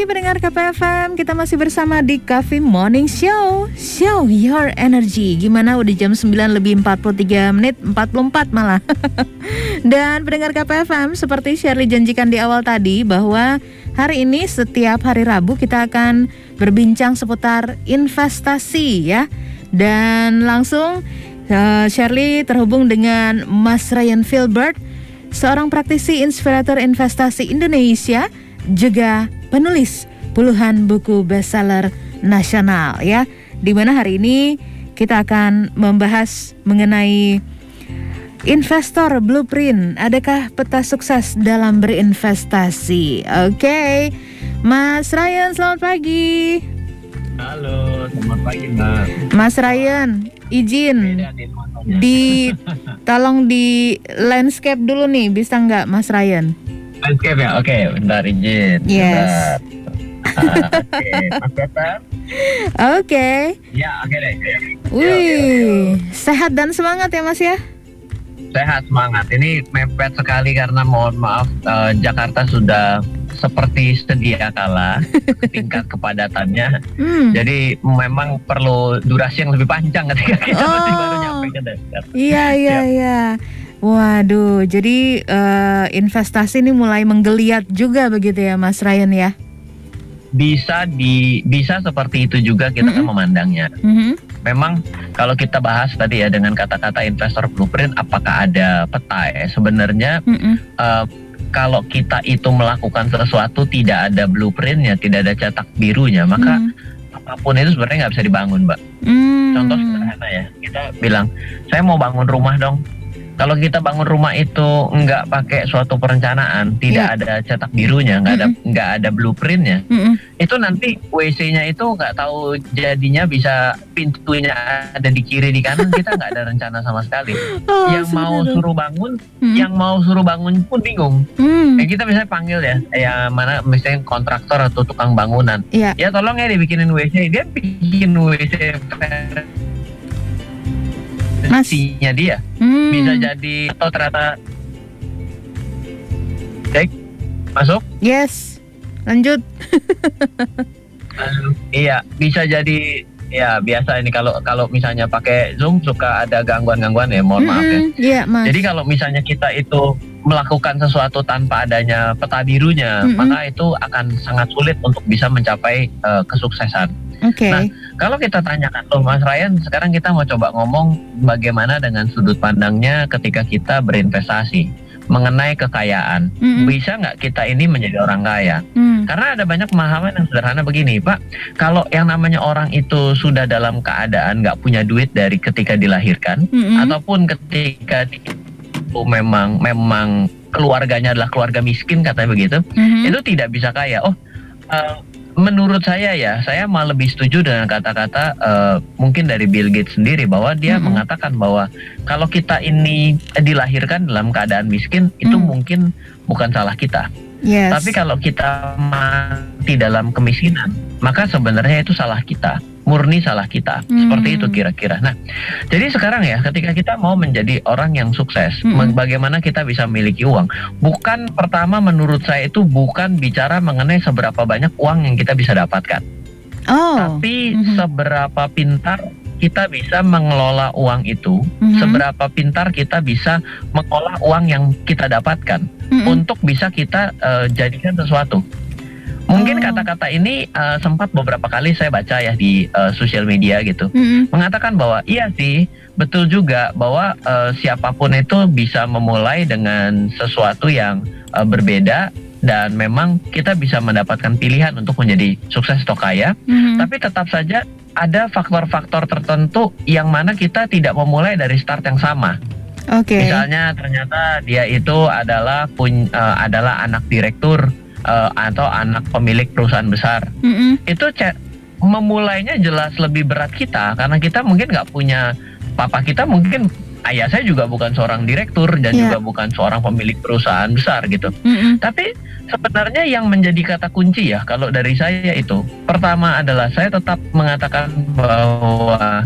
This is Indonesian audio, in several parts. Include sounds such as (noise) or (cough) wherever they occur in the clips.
pagi pendengar KPFM Kita masih bersama di Cafe Morning Show. Show your energy. Gimana udah jam 9 lebih 43 menit? 44 malah. (laughs) Dan pendengar KPFM Seperti Shirley janjikan di awal tadi Bahwa hari ini setiap hari Rabu Kita akan berbincang seputar investasi ya. Dan langsung uh, Shirley terhubung dengan Mas Ryan Filbert Seorang praktisi inspirator investasi Indonesia juga penulis puluhan buku bestseller nasional ya. Di mana hari ini kita akan membahas mengenai investor blueprint. Adakah peta sukses dalam berinvestasi? Oke. Okay. Mas Ryan, selamat pagi. Halo, selamat pagi Mbak. Mas Ryan, izin di tolong di landscape dulu nih, bisa nggak Mas Ryan? Landscape ya, oke, okay, bentar izin. Yes. oke, Mas Oke. Okay. Ya, oke okay deh. Wih, ya, okay, okay. sehat dan semangat ya Mas ya. Sehat semangat. Ini mepet sekali karena mohon maaf uh, Jakarta sudah seperti sedia kala (laughs) tingkat kepadatannya. Hmm. Jadi memang perlu durasi yang lebih panjang ketika kita oh. masih baru nyampe ke. Iya iya iya. Waduh, jadi uh, investasi ini mulai menggeliat juga begitu ya, Mas Ryan ya? Bisa di bisa seperti itu juga kita mm -hmm. memandangnya. Mm -hmm. Memang kalau kita bahas tadi ya dengan kata-kata investor blueprint, apakah ada peta ya? Sebenarnya mm -hmm. uh, kalau kita itu melakukan sesuatu tidak ada blueprintnya, tidak ada cetak birunya, maka mm. apa pun itu sebenarnya nggak bisa dibangun, mbak. Mm. Contoh sederhana ya, kita bilang saya mau bangun rumah dong kalau kita bangun rumah itu nggak pakai suatu perencanaan, tidak yeah. ada cetak birunya, nggak mm -hmm. ada nggak ada blueprintnya, mm -hmm. itu nanti WC-nya itu nggak tahu jadinya bisa pintunya ada di kiri di kanan, (laughs) kita nggak ada rencana sama sekali. Oh, yang mau suruh bangun, mm -hmm. yang mau suruh bangun pun bingung. Mm. Ya, kita misalnya panggil ya, ya mana misalnya kontraktor atau tukang bangunan, yeah. ya tolong ya dibikinin WC, dia bikin WC nasinya dia. Hmm. bisa jadi atau ternyata. Baik masuk? Yes. Lanjut. (laughs) Iya bisa jadi ya biasa ini kalau kalau misalnya pakai zoom suka ada gangguan-gangguan ya mohon maaf ya. Yeah, mas. jadi kalau misalnya kita itu melakukan sesuatu tanpa adanya peta birunya mm -hmm. maka itu akan sangat sulit untuk bisa mencapai uh, kesuksesan Okay. Nah, kalau kita tanyakan loh Mas Ryan, sekarang kita mau coba ngomong bagaimana dengan sudut pandangnya ketika kita berinvestasi mengenai kekayaan. Mm-hmm. Bisa nggak kita ini menjadi orang kaya? Mm. Karena ada banyak pemahaman yang sederhana begini, Pak. Kalau yang namanya orang itu sudah dalam keadaan nggak punya duit dari ketika dilahirkan, mm-hmm. ataupun ketika itu memang memang keluarganya adalah keluarga miskin katanya begitu, mm-hmm. itu tidak bisa kaya. Oh, uh, menurut saya ya, saya malah lebih setuju dengan kata-kata uh, mungkin dari Bill Gates sendiri bahwa dia mm -hmm. mengatakan bahwa kalau kita ini dilahirkan dalam keadaan miskin mm. itu mungkin bukan salah kita. Yes. Tapi kalau kita mati dalam kemiskinan, maka sebenarnya itu salah kita murni salah kita. Hmm. Seperti itu kira-kira. Nah, jadi sekarang ya ketika kita mau menjadi orang yang sukses, hmm. bagaimana kita bisa memiliki uang? Bukan pertama menurut saya itu bukan bicara mengenai seberapa banyak uang yang kita bisa dapatkan. Oh. Tapi hmm. seberapa pintar kita bisa mengelola uang itu, mm-hmm. seberapa pintar kita bisa mengolah uang yang kita dapatkan mm-hmm. untuk bisa kita uh, jadikan sesuatu. Mungkin oh. kata-kata ini uh, sempat beberapa kali saya baca ya di uh, sosial media gitu, mm-hmm. mengatakan bahwa iya sih betul juga bahwa uh, siapa pun itu bisa memulai dengan sesuatu yang uh, berbeda dan memang kita bisa mendapatkan pilihan untuk menjadi sukses atau kaya, mm-hmm. tapi tetap saja ada faktor-faktor tertentu yang mana kita tidak memulai dari start yang sama. Okay. Misalnya ternyata dia itu adalah pun uh, adalah anak direktur uh, atau anak pemilik perusahaan besar mm -hmm. itu memulainya jelas lebih berat kita karena kita mungkin nggak punya papa kita mungkin ayah saya juga bukan seorang direktur dan yeah. juga bukan seorang pemilik perusahaan besar gitu. Mm -hmm. Tapi sebenarnya yang menjadi kata kunci ya kalau dari saya itu pertama adalah saya tetap mengatakan bahwa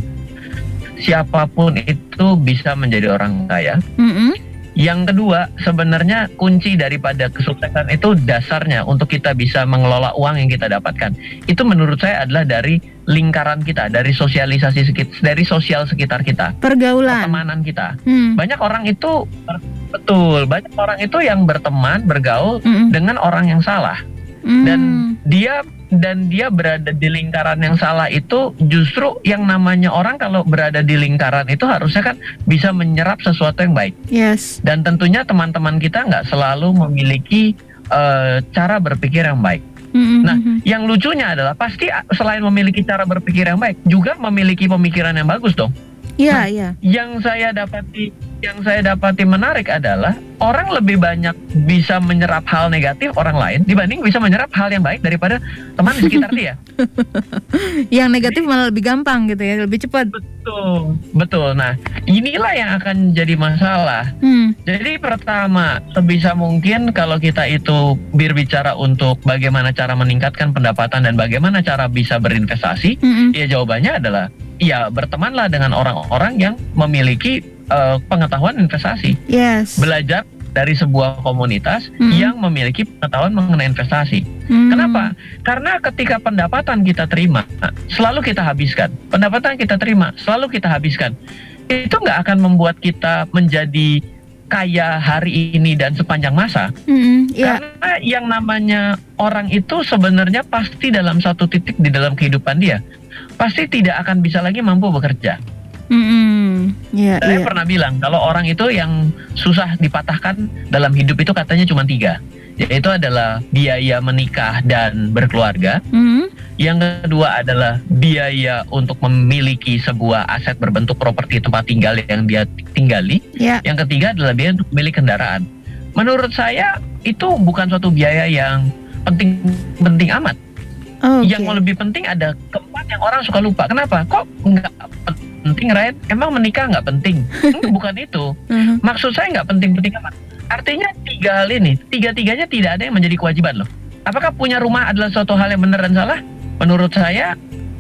siapa pun itu bisa menjadi orang kaya. Mm -hmm Yang kedua, sebenarnya kunci daripada kesuksesan itu dasarnya untuk kita bisa mengelola uang yang kita dapatkan. Itu menurut saya adalah dari lingkaran kita, dari sosialisasi sekitar, dari sosial sekitar kita, pergaulan, pertemanan kita. Hmm. Banyak orang itu betul, banyak orang itu yang berteman, bergaul hmm. dengan orang yang salah. Hmm. Dan dia dan dia berada di lingkaran yang salah itu justru yang namanya orang kalau berada di lingkaran itu harusnya kan bisa menyerap sesuatu yang baik. Yes. Dan tentunya teman-teman kita nggak selalu memiliki uh, cara berpikir yang baik. Mm-hmm. Nah, yang lucunya adalah pasti selain memiliki cara berpikir yang baik, juga memiliki pemikiran yang bagus dong. Iya, nah, iya. Yang saya dapati yang saya dapati menarik adalah orang lebih banyak bisa menyerap hal negatif orang lain dibanding bisa menyerap hal yang baik daripada teman di sekitar dia. (laughs) yang negatif malah lebih gampang gitu ya, lebih cepat. Betul, betul. Nah, inilah yang akan jadi masalah. Hmm. Jadi pertama, sebisa mungkin kalau kita itu berbicara untuk bagaimana cara meningkatkan pendapatan dan bagaimana cara bisa berinvestasi, hmm. ya jawabannya adalah ya bertemanlah dengan orang-orang yang memiliki uh, pengetahuan investasi. Yes. Belajar dari sebuah komunitas hmm. yang memiliki pengetahuan mengenai investasi. Hmm. Kenapa? Karena ketika pendapatan kita terima, selalu kita habiskan. Pendapatan kita terima, selalu kita habiskan. Itu nggak akan membuat kita menjadi kaya hari ini dan sepanjang masa. Hmm, yeah. Karena yang namanya orang itu sebenarnya pasti dalam satu titik di dalam kehidupan dia pasti tidak akan bisa lagi mampu bekerja. Mm-hmm. Yeah, Saya yeah. pernah bilang kalau orang itu yang susah dipatahkan dalam hidup itu katanya cuma tiga, yaitu adalah biaya menikah dan berkeluarga. Mm-hmm. Yang kedua adalah biaya untuk memiliki sebuah aset berbentuk properti tempat tinggal yang dia tinggali. Yeah. Yang ketiga adalah biaya untuk memiliki kendaraan. Menurut saya itu bukan suatu biaya yang penting-penting amat. Oh, okay. Yang lebih penting ada keempat yang orang suka lupa. Kenapa? Kok nggak penting, Ryan? Emang menikah nggak penting? (laughs) Hmm, bukan itu. Uh-huh. Maksud saya nggak penting-penting amat. Artinya tiga hal ini, tiga-tiganya tidak ada yang menjadi kewajiban loh. Apakah punya rumah adalah suatu hal yang benar dan salah? Menurut saya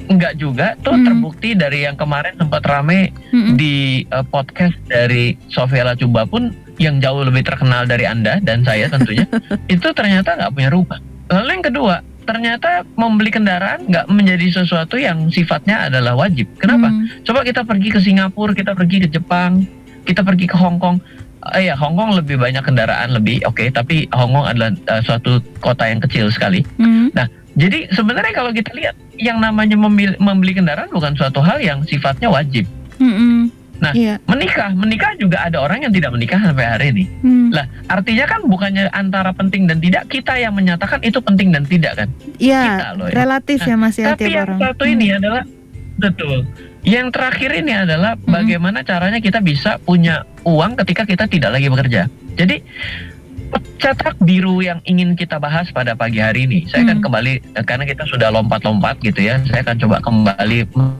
nggak juga. Tuh mm. terbukti dari yang kemarin sempat rame mm di uh, podcast dari Sofia Lacuba pun yang jauh lebih terkenal dari anda dan saya tentunya (laughs) itu ternyata nggak punya rumah. Lalu yang kedua, ternyata membeli kendaraan nggak menjadi sesuatu yang sifatnya adalah wajib. Kenapa? Hmm. Coba kita pergi ke Singapura, kita pergi ke Jepang, kita pergi ke Hong Kong. Uh, ya Hong Kong lebih banyak kendaraan lebih oke, okay, tapi Hong Kong adalah uh, suatu kota yang kecil sekali. Hmm. Nah, jadi sebenarnya kalau kita lihat yang namanya membeli kendaraan bukan suatu hal yang sifatnya wajib. Hmm. Nah, iya. menikah, menikah juga ada orang yang tidak menikah sampai hari ini. Hmm. Lah, artinya kan bukannya antara penting dan tidak, kita yang menyatakan itu penting dan tidak kan? Iya, ya. relatif nah, ya Mas ya Tapi yang orang. satu ini hmm. adalah betul. Yang terakhir ini adalah hmm. bagaimana caranya kita bisa punya uang ketika kita tidak lagi bekerja. Jadi cetak biru yang ingin kita bahas pada pagi hari ini. Saya hmm. akan kembali karena kita sudah lompat-lompat gitu ya. Saya akan coba kembali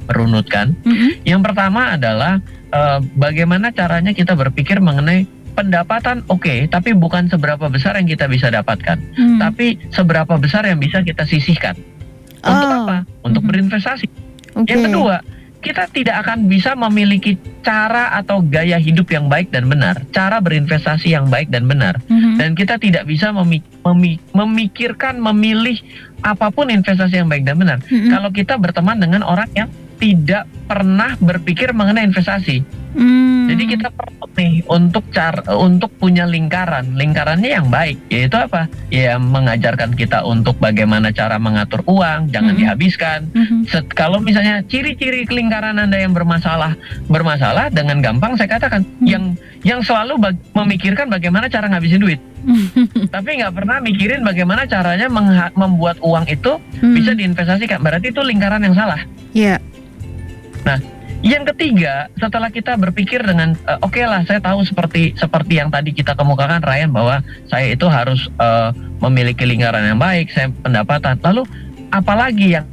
merunutkan. Hmm. Yang pertama adalah uh, bagaimana caranya kita berpikir mengenai pendapatan oke, okay, tapi bukan seberapa besar yang kita bisa dapatkan, hmm. tapi seberapa besar yang bisa kita sisihkan. Untuk oh. apa? Untuk hmm. berinvestasi. Okay. Yang kedua, kita tidak akan bisa memiliki cara atau gaya hidup yang baik dan benar, cara berinvestasi yang baik dan benar, mm-hmm. dan kita tidak bisa memi- memi- memikirkan, memilih apa pun investasi yang baik dan benar. Mm-hmm. Kalau kita berteman dengan orang yang tidak pernah berpikir mengenai investasi. Hmm. Jadi kita perlu nih untuk cara untuk punya lingkaran, lingkarannya yang baik, yaitu apa? Ya mengajarkan kita untuk bagaimana cara mengatur uang, jangan hmm. dihabiskan. Hmm. Set, kalau misalnya ciri-ciri lingkaran anda yang bermasalah, bermasalah dengan gampang saya katakan hmm. yang yang selalu bag, memikirkan bagaimana cara ngabisin duit. (laughs) tapi nggak pernah mikirin bagaimana caranya membuat uang itu hmm. bisa diinvestasikan. Berarti itu lingkaran yang salah. Iya. Yeah. Nah, yang ketiga, setelah kita berpikir dengan uh, oke okay lah, saya tahu seperti seperti yang tadi kita kemukakan Ryan bahwa saya itu harus uh, memiliki lingkaran yang baik, saya pendapatan. Lalu apalagi yang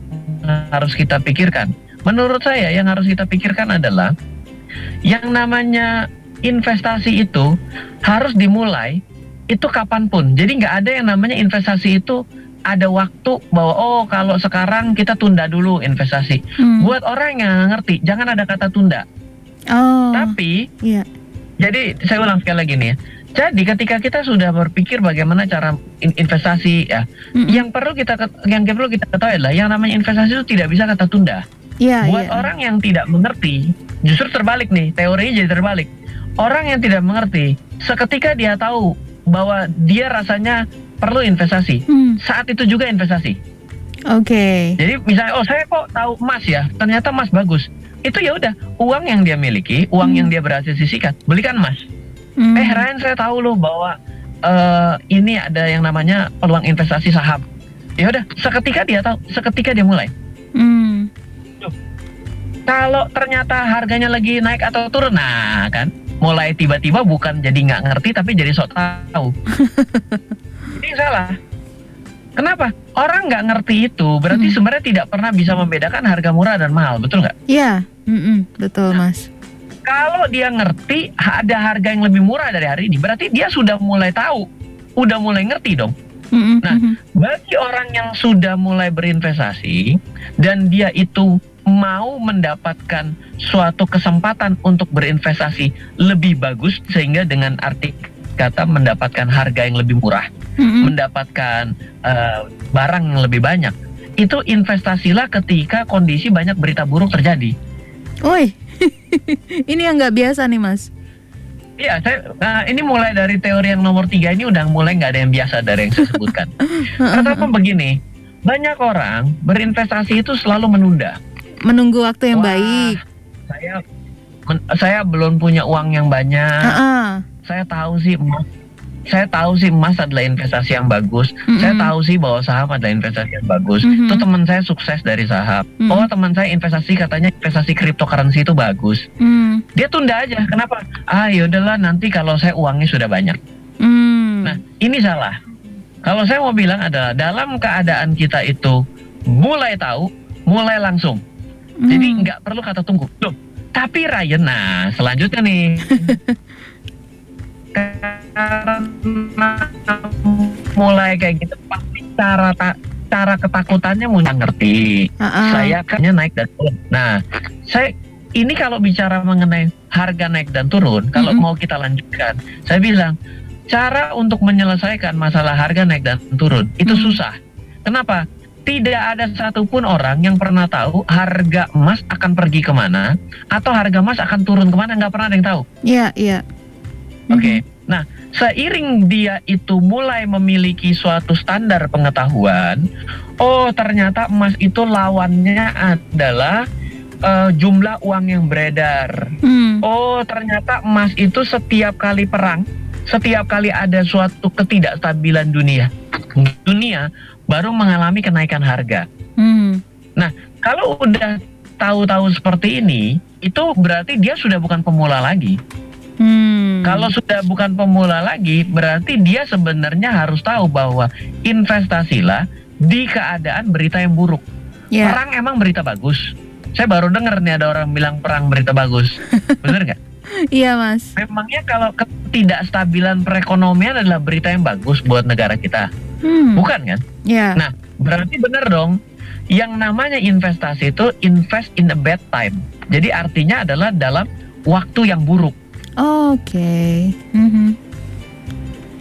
harus kita pikirkan? Menurut saya yang harus kita pikirkan adalah yang namanya investasi itu harus dimulai itu kapan pun. Jadi nggak ada yang namanya investasi itu ada waktu bahwa oh kalau sekarang kita tunda dulu investasi. Hmm. Buat orang yang ngerti, jangan ada kata tunda. Oh. Tapi yeah. jadi saya ulang sekali lagi nih ya. Jadi ketika kita sudah berpikir bagaimana cara investasi ya, mm -hmm. yang perlu kita yang perlu kita ketahui adalah yang namanya investasi itu tidak bisa kata tunda. Yeah, Buat yeah. orang yang tidak mengerti, justru terbalik nih, teorinya jadi terbalik. Orang yang tidak mengerti, seketika dia tahu bahwa dia rasanya perlu investasi, hmm. saat itu juga investasi. Oke. Okay. Jadi misalnya, oh saya kok tahu emas ya, ternyata emas bagus. Itu ya udah uang yang dia miliki, uang hmm. yang dia berhasil sisihkan, belikan emas. Hmm. Eh Ryan saya tahu loh bahwa uh, ini ada yang namanya peluang investasi saham. Ya udah, seketika dia tahu, seketika dia mulai. Hmm kalau ternyata harganya lagi naik atau turun nah kan mulai tiba-tiba bukan jadi nggak ngerti tapi jadi sok tahu (laughs) ini salah. Kenapa? Orang nggak ngerti itu berarti hmm. sebenarnya tidak pernah bisa membedakan harga murah dan mahal betul nggak? Iya. Mm -mm, betul mas. kalau dia ngerti ada harga yang lebih murah dari hari ini berarti dia sudah mulai tahu udah mulai ngerti dong. Nah, bagi orang yang sudah mulai berinvestasi dan dia itu mau mendapatkan suatu kesempatan untuk berinvestasi lebih bagus sehingga dengan arti kata mendapatkan harga yang lebih murah, mm-hmm. mendapatkan uh, barang yang lebih banyak. Itu investasilah ketika kondisi banyak berita buruk terjadi. Woi, (laughs) ini yang nggak biasa nih mas. Iya, saya nah, ini mulai dari teori yang nomor tiga ini udah mulai nggak ada yang biasa dari yang saya sebutkan. (laughs) Kenapa begini? Banyak orang berinvestasi itu selalu menunda menunggu waktu yang Wah, baik. Saya men, saya belum punya uang yang banyak. Uh -uh. Saya tahu sih. Saya tahu sih emas adalah investasi yang bagus. Mm -hmm. Saya tahu sih bahwa saham adalah investasi yang bagus. Mm -hmm. Itu teman saya sukses dari saham. Mm -hmm. Oh teman saya investasi katanya investasi cryptocurrency itu bagus. Mm. Dia tunda aja. Kenapa? Ah yaudahlah nanti kalau saya uangnya sudah banyak. Mm. Nah ini salah. Kalau saya mau bilang adalah dalam keadaan kita itu mulai tahu, mulai langsung. Hmm. Jadi nggak perlu kata tunggu. Loh, tapi Ryan, nah selanjutnya nih. (laughs) karena mulai kayak gitu pasti cara tak cara ketakutannya mudah ngerti. Uh-uh. Saya kayaknya naik dan turun. Nah, saya ini kalau bicara mengenai harga naik dan turun, kalau mm-hmm. mau kita lanjutkan, saya bilang cara untuk menyelesaikan masalah harga naik dan turun itu mm-hmm. susah. Kenapa? tidak ada satupun orang yang pernah tahu harga emas akan pergi ke mana atau harga emas akan turun ke mana nggak pernah ada yang tahu. Iya iya. Oke. Okay. Mm-hmm. Nah seiring dia itu mulai memiliki suatu standar pengetahuan, oh ternyata emas itu lawannya adalah uh, jumlah uang yang beredar. Mm. Oh ternyata emas itu setiap kali perang, setiap kali ada suatu ketidakstabilan dunia, dunia baru mengalami kenaikan harga. Hmm. Nah, kalau udah tahu-tahu seperti ini, itu berarti dia sudah bukan pemula lagi. Hmm. Kalau sudah bukan pemula lagi, berarti dia sebenarnya harus tahu bahwa investasilah di keadaan berita yang buruk. Yeah. Perang emang berita bagus. Saya baru dengar nih ada orang bilang perang berita bagus. (laughs) Bener nggak? Iya mas. Memangnya kalau ketidakstabilan perekonomian adalah berita yang bagus buat negara kita, hmm. bukan kan? Iya. Nah berarti benar dong. Yang namanya investasi itu invest in a bad time. Jadi artinya adalah dalam waktu yang buruk. Oke. Okay. Mm -hmm.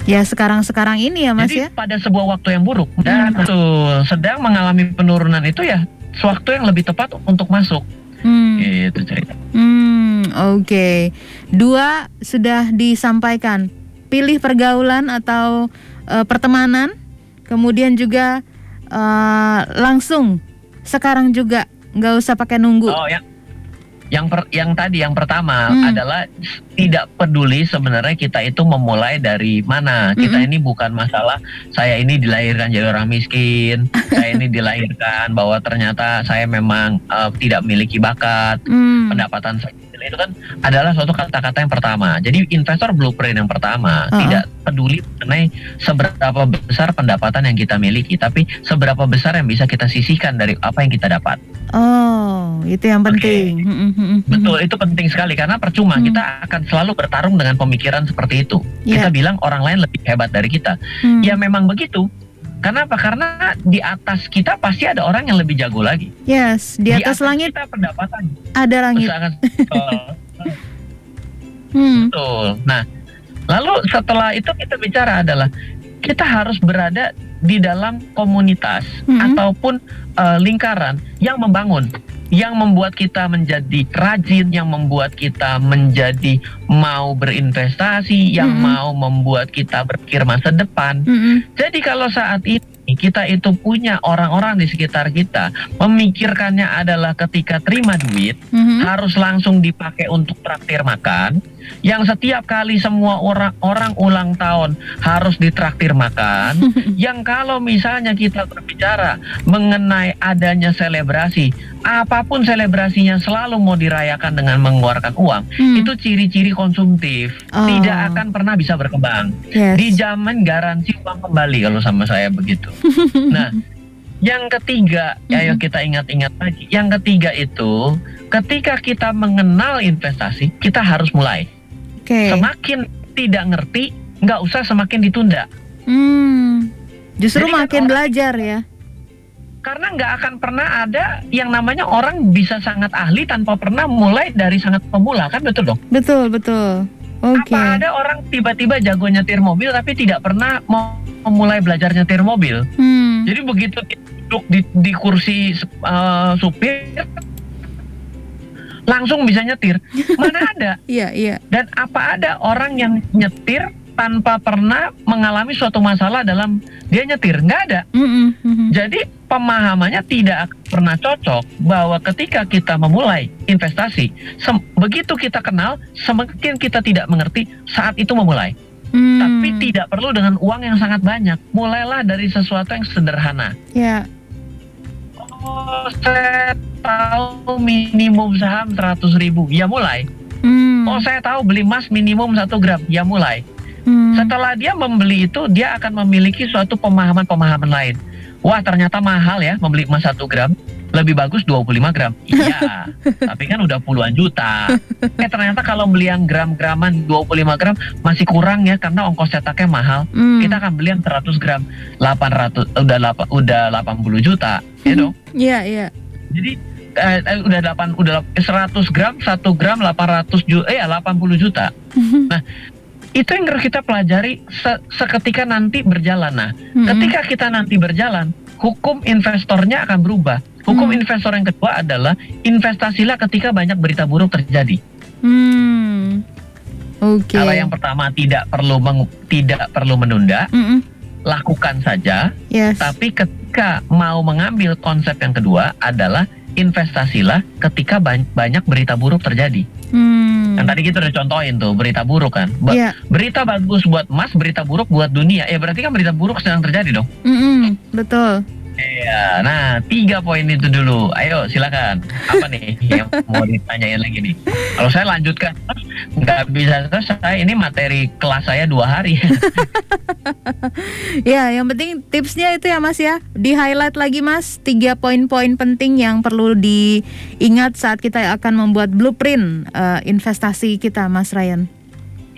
Ya sekarang-sekarang ini ya mas Jadi, ya. pada sebuah waktu yang buruk dan hmm. sedang mengalami penurunan itu ya, waktu yang lebih tepat untuk masuk. Hmm. Itu cerita. Hmm, oke. Okay. Dua sudah disampaikan. Pilih pergaulan atau uh, pertemanan, kemudian juga uh, langsung sekarang juga nggak usah pakai nunggu. Oh ya, yang per, yang tadi yang pertama hmm. adalah tidak peduli sebenarnya kita itu memulai dari mana. Kita hmm. ini bukan masalah saya ini dilahirkan jadi orang miskin, (laughs) saya ini dilahirkan bahwa ternyata saya memang uh, tidak memiliki bakat, hmm. pendapatan saya itu kan adalah suatu kata-kata yang pertama. Jadi investor blueprint yang pertama uh -huh. tidak peduli mengenai seberapa besar pendapatan yang kita miliki, tapi seberapa besar yang bisa kita sisihkan dari apa yang kita dapat. Oh, itu yang penting. Okay. Betul, itu penting sekali karena percuma hmm. kita akan selalu bertarung dengan pemikiran seperti itu. Yeah. Kita bilang orang lain lebih hebat dari kita. Hmm. Ya memang begitu. Kenapa? Karena di atas kita pasti ada orang yang lebih jago lagi. Yes, di atas, di atas langit kita pendapatan. Ada langit. (laughs) Hmm. Betul. Nah, lalu setelah itu kita bicara adalah kita harus berada di dalam komunitas hmm. ataupun uh, lingkaran yang membangun yang membuat kita menjadi rajin, yang membuat kita menjadi mau berinvestasi, yang -hmm. mau membuat kita berpikir masa depan. -hmm. Jadi kalau saat ini kita itu punya orang-orang di sekitar kita memikirkannya adalah ketika terima duit mm-hmm. harus langsung dipakai untuk traktir makan yang setiap kali semua orang orang ulang tahun harus ditraktir makan (laughs) yang kalau misalnya kita berbicara mengenai adanya selebrasi apa pun selebrasinya selalu mau dirayakan dengan mengeluarkan uang hmm. itu ciri-ciri konsumtif oh. tidak akan pernah bisa berkembang yes. dijamin garansi uang kembali kalau sama saya begitu (laughs) nah yang ketiga hmm. ayo kita ingat-ingat lagi yang ketiga itu ketika kita mengenal investasi kita harus mulai okay. semakin tidak ngerti nggak usah semakin ditunda hmm. justru Jadi makin belajar ya karena nggak akan pernah ada yang namanya orang bisa sangat ahli tanpa pernah mulai dari sangat pemula kan betul dong betul betul oke okay. apa ada orang tiba-tiba jago nyetir mobil tapi tidak pernah mau memulai belajar nyetir mobil. Hmm. jadi begitu duduk di, di kursi uh, supir langsung bisa nyetir. Mana (laughs) ada. Iya iya. Dan apa ada orang yang nyetir tanpa pernah mengalami suatu masalah dalam dia nyetir? Nggak ada. Mm -hmm. jadi pemahamannya tidak pernah cocok bahwa ketika kita memulai investasi begitu kita kenal semakin kita tidak mengerti saat itu memulai mm. tapi tidak perlu dengan uang yang sangat banyak mulailah dari sesuatu yang sederhana ya yeah. oh saya tahu minimum saham 100 ribu ya mulai mm. oh saya tahu beli emas minimum satu gram ya mulai Hmm. Setelah dia membeli itu, dia akan memiliki suatu pemahaman-pemahaman lain. Wah, ternyata mahal ya membeli emas satu gram. Lebih bagus 25 gram. (laughs) Iya, tapi kan udah puluhan juta. Eh ternyata kalau beli yang gram-graman 25 gram masih kurang ya karena ongkos cetaknya mahal. Hmm. Kita akan beli yang 100 gram 800 udah 8 udah 80 juta, ya dong? Iya, iya. Jadi eh, eh, udah 8 udah 100 gram 1 gram 800 juta eh 80 juta. Nah, itu yang harus kita pelajari se seketika nanti berjalan. Nah, hmm. ketika kita nanti berjalan, hukum investornya akan berubah. Hukum hmm. investor yang kedua adalah investasilah ketika banyak berita buruk terjadi. Hmm. Oke. Okay. Kalau yang pertama tidak perlu tidak perlu menunda, -mm. lakukan saja. Yes. Tapi ketika mau mengambil konsep yang kedua adalah investasilah ketika banyak berita buruk terjadi. Hmm. Kan tadi kita udah contohin tuh berita buruk kan. Ba yeah. Berita bagus buat emas, berita buruk buat dunia. Ya berarti kan berita buruk sedang terjadi dong. Mm -hmm, betul. Iya, nah tiga poin itu dulu. Ayo silakan. Apa nih yang mau ditanyain lagi nih? Kalau saya lanjutkan, nggak bisa selesai. Ini materi kelas saya dua hari. (laughs) ya, yang penting tipsnya itu ya Mas ya. Di highlight lagi Mas, tiga poin-poin penting yang perlu diingat saat kita akan membuat blueprint uh, investasi kita, Mas Ryan.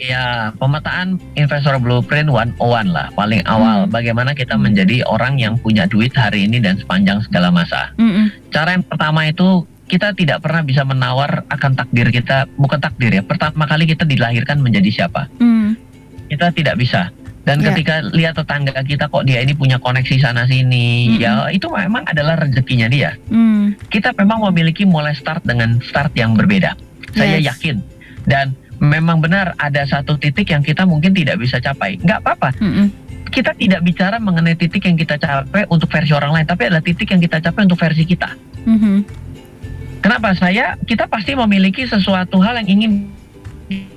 Ya, pemetaan investor blueprint one one lah, paling awal. Hmm. Bagaimana kita menjadi orang yang punya duit hari ini dan sepanjang segala masa. Hmm. Cara yang pertama itu kita tidak pernah bisa menawar akan takdir kita, bukan takdir ya. Pertama kali kita dilahirkan menjadi siapa? Hmm. Kita tidak bisa. Dan yeah. ketika lihat tetangga kita kok dia ini punya koneksi sana sini, -hmm. ya itu memang adalah rezekinya dia. Mm. Kita memang memiliki mulai start dengan start yang berbeda. Yes. Saya yakin. Dan memang benar ada satu titik yang kita mungkin tidak bisa capai. Nggak apa-apa. Mm -mm. Kita tidak bicara mengenai titik yang kita capai untuk versi orang lain, tapi adalah titik yang kita capai untuk versi kita. Mm -hmm. Kenapa saya? Kita pasti memiliki sesuatu hal yang ingin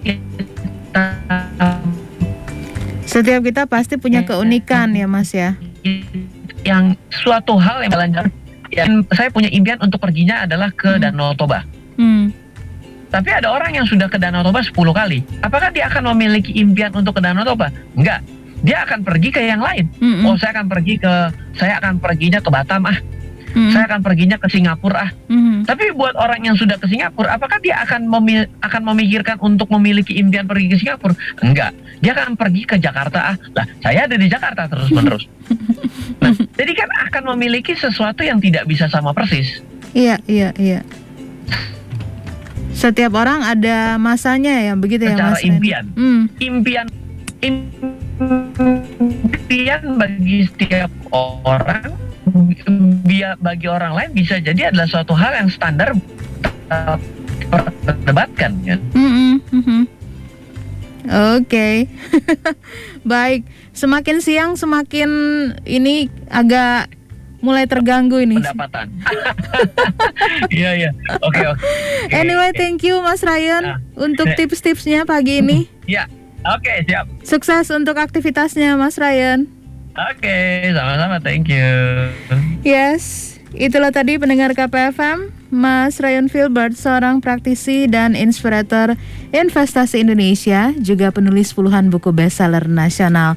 kita setiap kita pasti punya keunikan ya Mas ya. Yang suatu hal yang jalan yang saya punya impian untuk perginya adalah ke hmm. Danau Toba. Hmm. Tapi ada orang yang sudah ke Danau Toba 10 kali. Apakah dia akan memiliki impian untuk ke Danau Toba? Enggak. Dia akan pergi ke yang lain. Mm -hmm. Oh, saya akan pergi ke saya akan perginya ke Batam ah. Mm -hmm. Saya akan perginya ke Singapura ah. Mm -hmm. Tapi buat orang yang sudah ke Singapura, apakah dia akan memil akan memikirkan untuk memiliki impian pergi ke Singapura? Enggak. Dia akan pergi ke Jakarta ah. Lah, saya ada di Jakarta terus-menerus. (laughs) nah, jadi kan akan memiliki sesuatu yang tidak bisa sama persis. Iya, iya, iya Setiap orang ada masanya ya, begitu ya Secara Mas. impian. Hmm. Impian impian bagi setiap orang biar bagi orang lain bisa jadi adalah suatu hal yang standar perdebatkan ya. Mm -mm, mm -mm. Oke, okay. (laughs) baik. Semakin siang semakin ini agak mulai terganggu ini. Pendapatan. (laughs) Iya iya. Oke oke. Anyway, thank you Mas Ryan nah, untuk tips-tipsnya pagi ini. (laughs) Ya, oke okay, siap. Sukses untuk aktivitasnya Mas Ryan. Oke, okay, sama-sama. Thank you. Yes. Itulah tadi pendengar KPFM, Mas Ryan Filbert, seorang praktisi dan inspirator investasi Indonesia, juga penulis puluhan buku bestseller nasional.